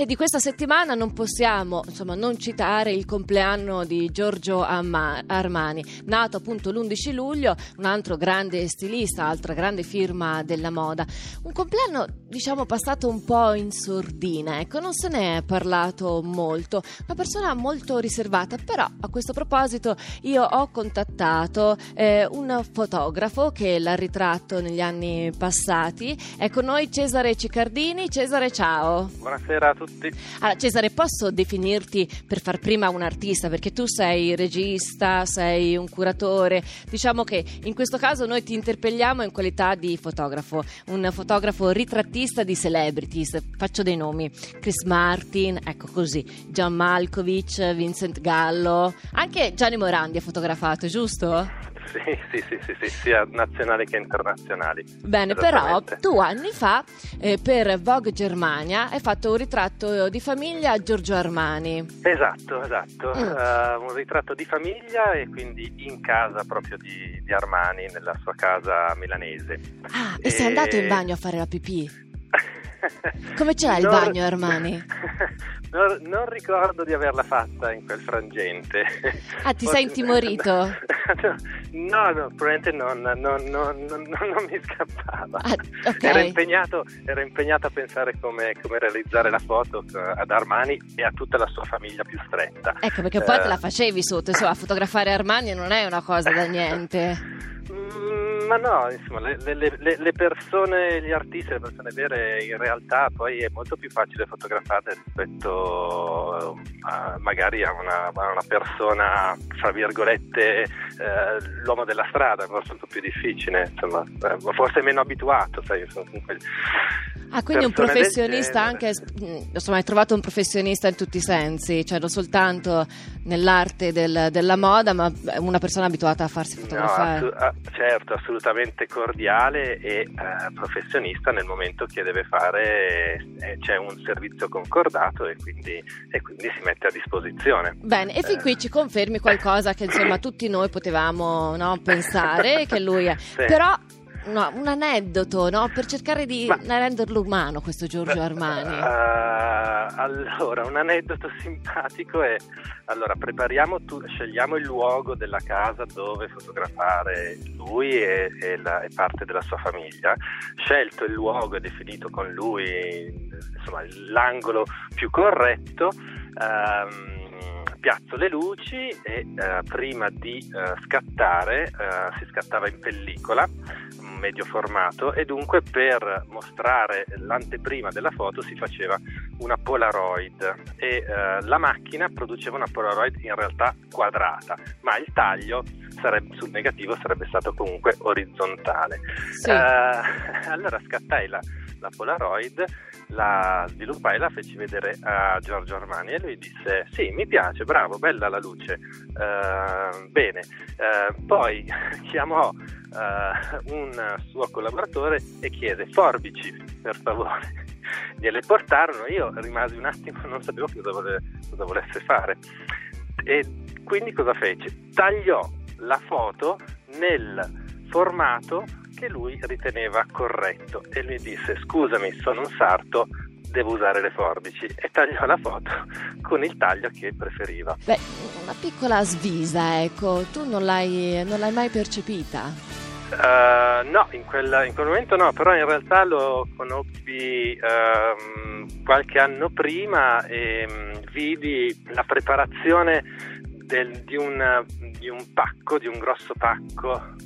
E di questa settimana non possiamo insomma, non citare il compleanno di Giorgio Armani, nato appunto l'11 luglio, un altro grande stilista, altra grande firma della moda. Un compleanno, diciamo, passato un po' in sordina, ecco, non se ne è parlato molto. Una persona molto riservata, però a questo proposito io ho contattato eh, un fotografo che l'ha ritratto negli anni passati. È con noi Cesare Cicardini. Cesare, ciao. Buonasera a tutti tutti. Allora, Cesare, posso definirti per far prima un artista? Perché tu sei regista, sei un curatore. Diciamo che in questo caso noi ti interpelliamo in qualità di fotografo, un fotografo ritrattista di celebrities. Faccio dei nomi: Chris Martin, ecco così, John Malkovich, Vincent Gallo, anche Gianni Morandi ha fotografato, giusto? Sì, sì, sì, sì, sì, sia nazionali che internazionali. Bene, però tu anni fa eh, per Vogue Germania hai fatto un ritratto di famiglia a Giorgio Armani. Esatto, esatto, mm. uh, un ritratto di famiglia e quindi in casa proprio di, di Armani, nella sua casa milanese. Ah, e, e sei andato in bagno a fare la pipì? Come c'è il non, bagno Armani? Non, non, ricordo di averla fatta in quel frangente. Ah, ti sei intimorito? No, no, probabilmente non, non, non mi scappava. Ah, okay. ero, impegnato, ero, impegnato, a pensare come, come, realizzare la foto ad Armani e a tutta la sua famiglia più stretta. Ecco, perché poi uh, te la facevi sotto, insomma, fotografare Armani non è una cosa da niente. ma no, insomma, le, le, le, persone, gli artisti, le persone vere, in realtà poi è molto più facile fotografare rispetto a, magari a una, a una, persona, fra virgolette, eh, l'uomo della strada, è molto più difficile, insomma, eh, forse meno abituato, sai, Ah, quindi un professionista anche, insomma, hai trovato un professionista in tutti i sensi, cioè non soltanto nell'arte del, della moda, ma una persona abituata a farsi fotografare. No, assu- certo, assolutamente cordiale e eh, professionista nel momento che deve fare, eh, c'è un servizio concordato e quindi, e quindi, si mette a disposizione. Bene, e fin qui ci confermi qualcosa che insomma tutti noi potevamo no, pensare che lui è. Sì. Però no, un aneddoto no? per cercare di Ma... renderlo umano questo Giorgio Armani. Uh, allora, un aneddoto simpatico è, allora, prepariamo, tu, scegliamo il luogo della casa dove fotografare lui e, e, la, e parte della sua famiglia, scelto il luogo e definito con lui insomma, l'angolo più corretto. Um, piazzo le luci e eh, prima di eh, scattare eh, si scattava in pellicola medio formato e dunque per mostrare l'anteprima della foto si faceva una Polaroid e eh, la macchina produceva una Polaroid in realtà quadrata ma il taglio sarebbe, sul negativo sarebbe stato comunque orizzontale sì. eh, allora scattai la, la Polaroid la sviluppai e la feci vedere a Giorgio Armani e lui disse sì mi piace bravo bella la luce uh, bene. Uh, poi chiamò uh, un suo collaboratore e chiese forbici per favore gliele portarono? Io rimasi un attimo non sapevo cosa, vole, cosa volesse fare. E quindi cosa fece? Tagliò la foto nel formato che lui riteneva corretto e lui disse scusami sono un sarto devo usare le forbici e tagliò la foto con il taglio che preferiva. Beh, una piccola svisa, ecco, tu non l'hai, non l'hai mai percepita? Uh, no, in quel, in quel, momento no, però in realtà lo conobbi uh, qualche anno prima e um, vidi la preparazione del, di, un, di un pacco, di un grosso pacco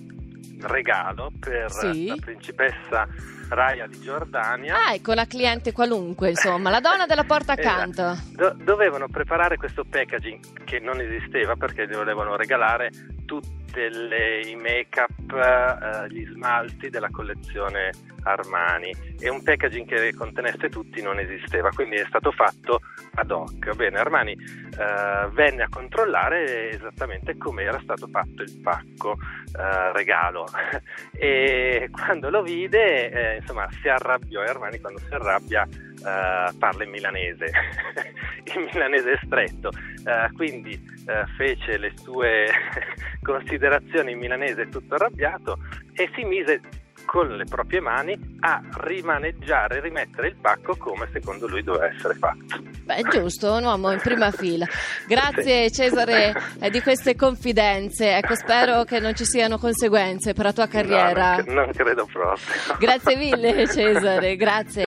regalo per sì. la principessa Raya di Giordania. Ah, ecco la cliente qualunque, insomma, la donna della porta accanto. esatto. Do- dovevano preparare questo packaging che non esisteva perché volevano regalare tutti i make-up, uh, gli smalti della collezione Armani e un packaging che contenesse tutti non esisteva, quindi è stato fatto ad hoc. Bene, Armani uh, venne a controllare esattamente come era stato fatto il pacco uh, regalo e quando lo vide, eh, insomma, si arrabbiò e Armani quando si arrabbia Uh, parla in milanese, in milanese stretto, uh, quindi uh, fece le sue considerazioni in milanese tutto arrabbiato e si mise con le proprie mani a rimaneggiare, rimettere il pacco come secondo lui doveva essere fatto. Beh, giusto, un uomo in prima fila. Grazie sì. Cesare eh, di queste confidenze. Ecco, spero che non ci siano conseguenze per la tua carriera. No, non, non credo proprio. Grazie mille Cesare, grazie.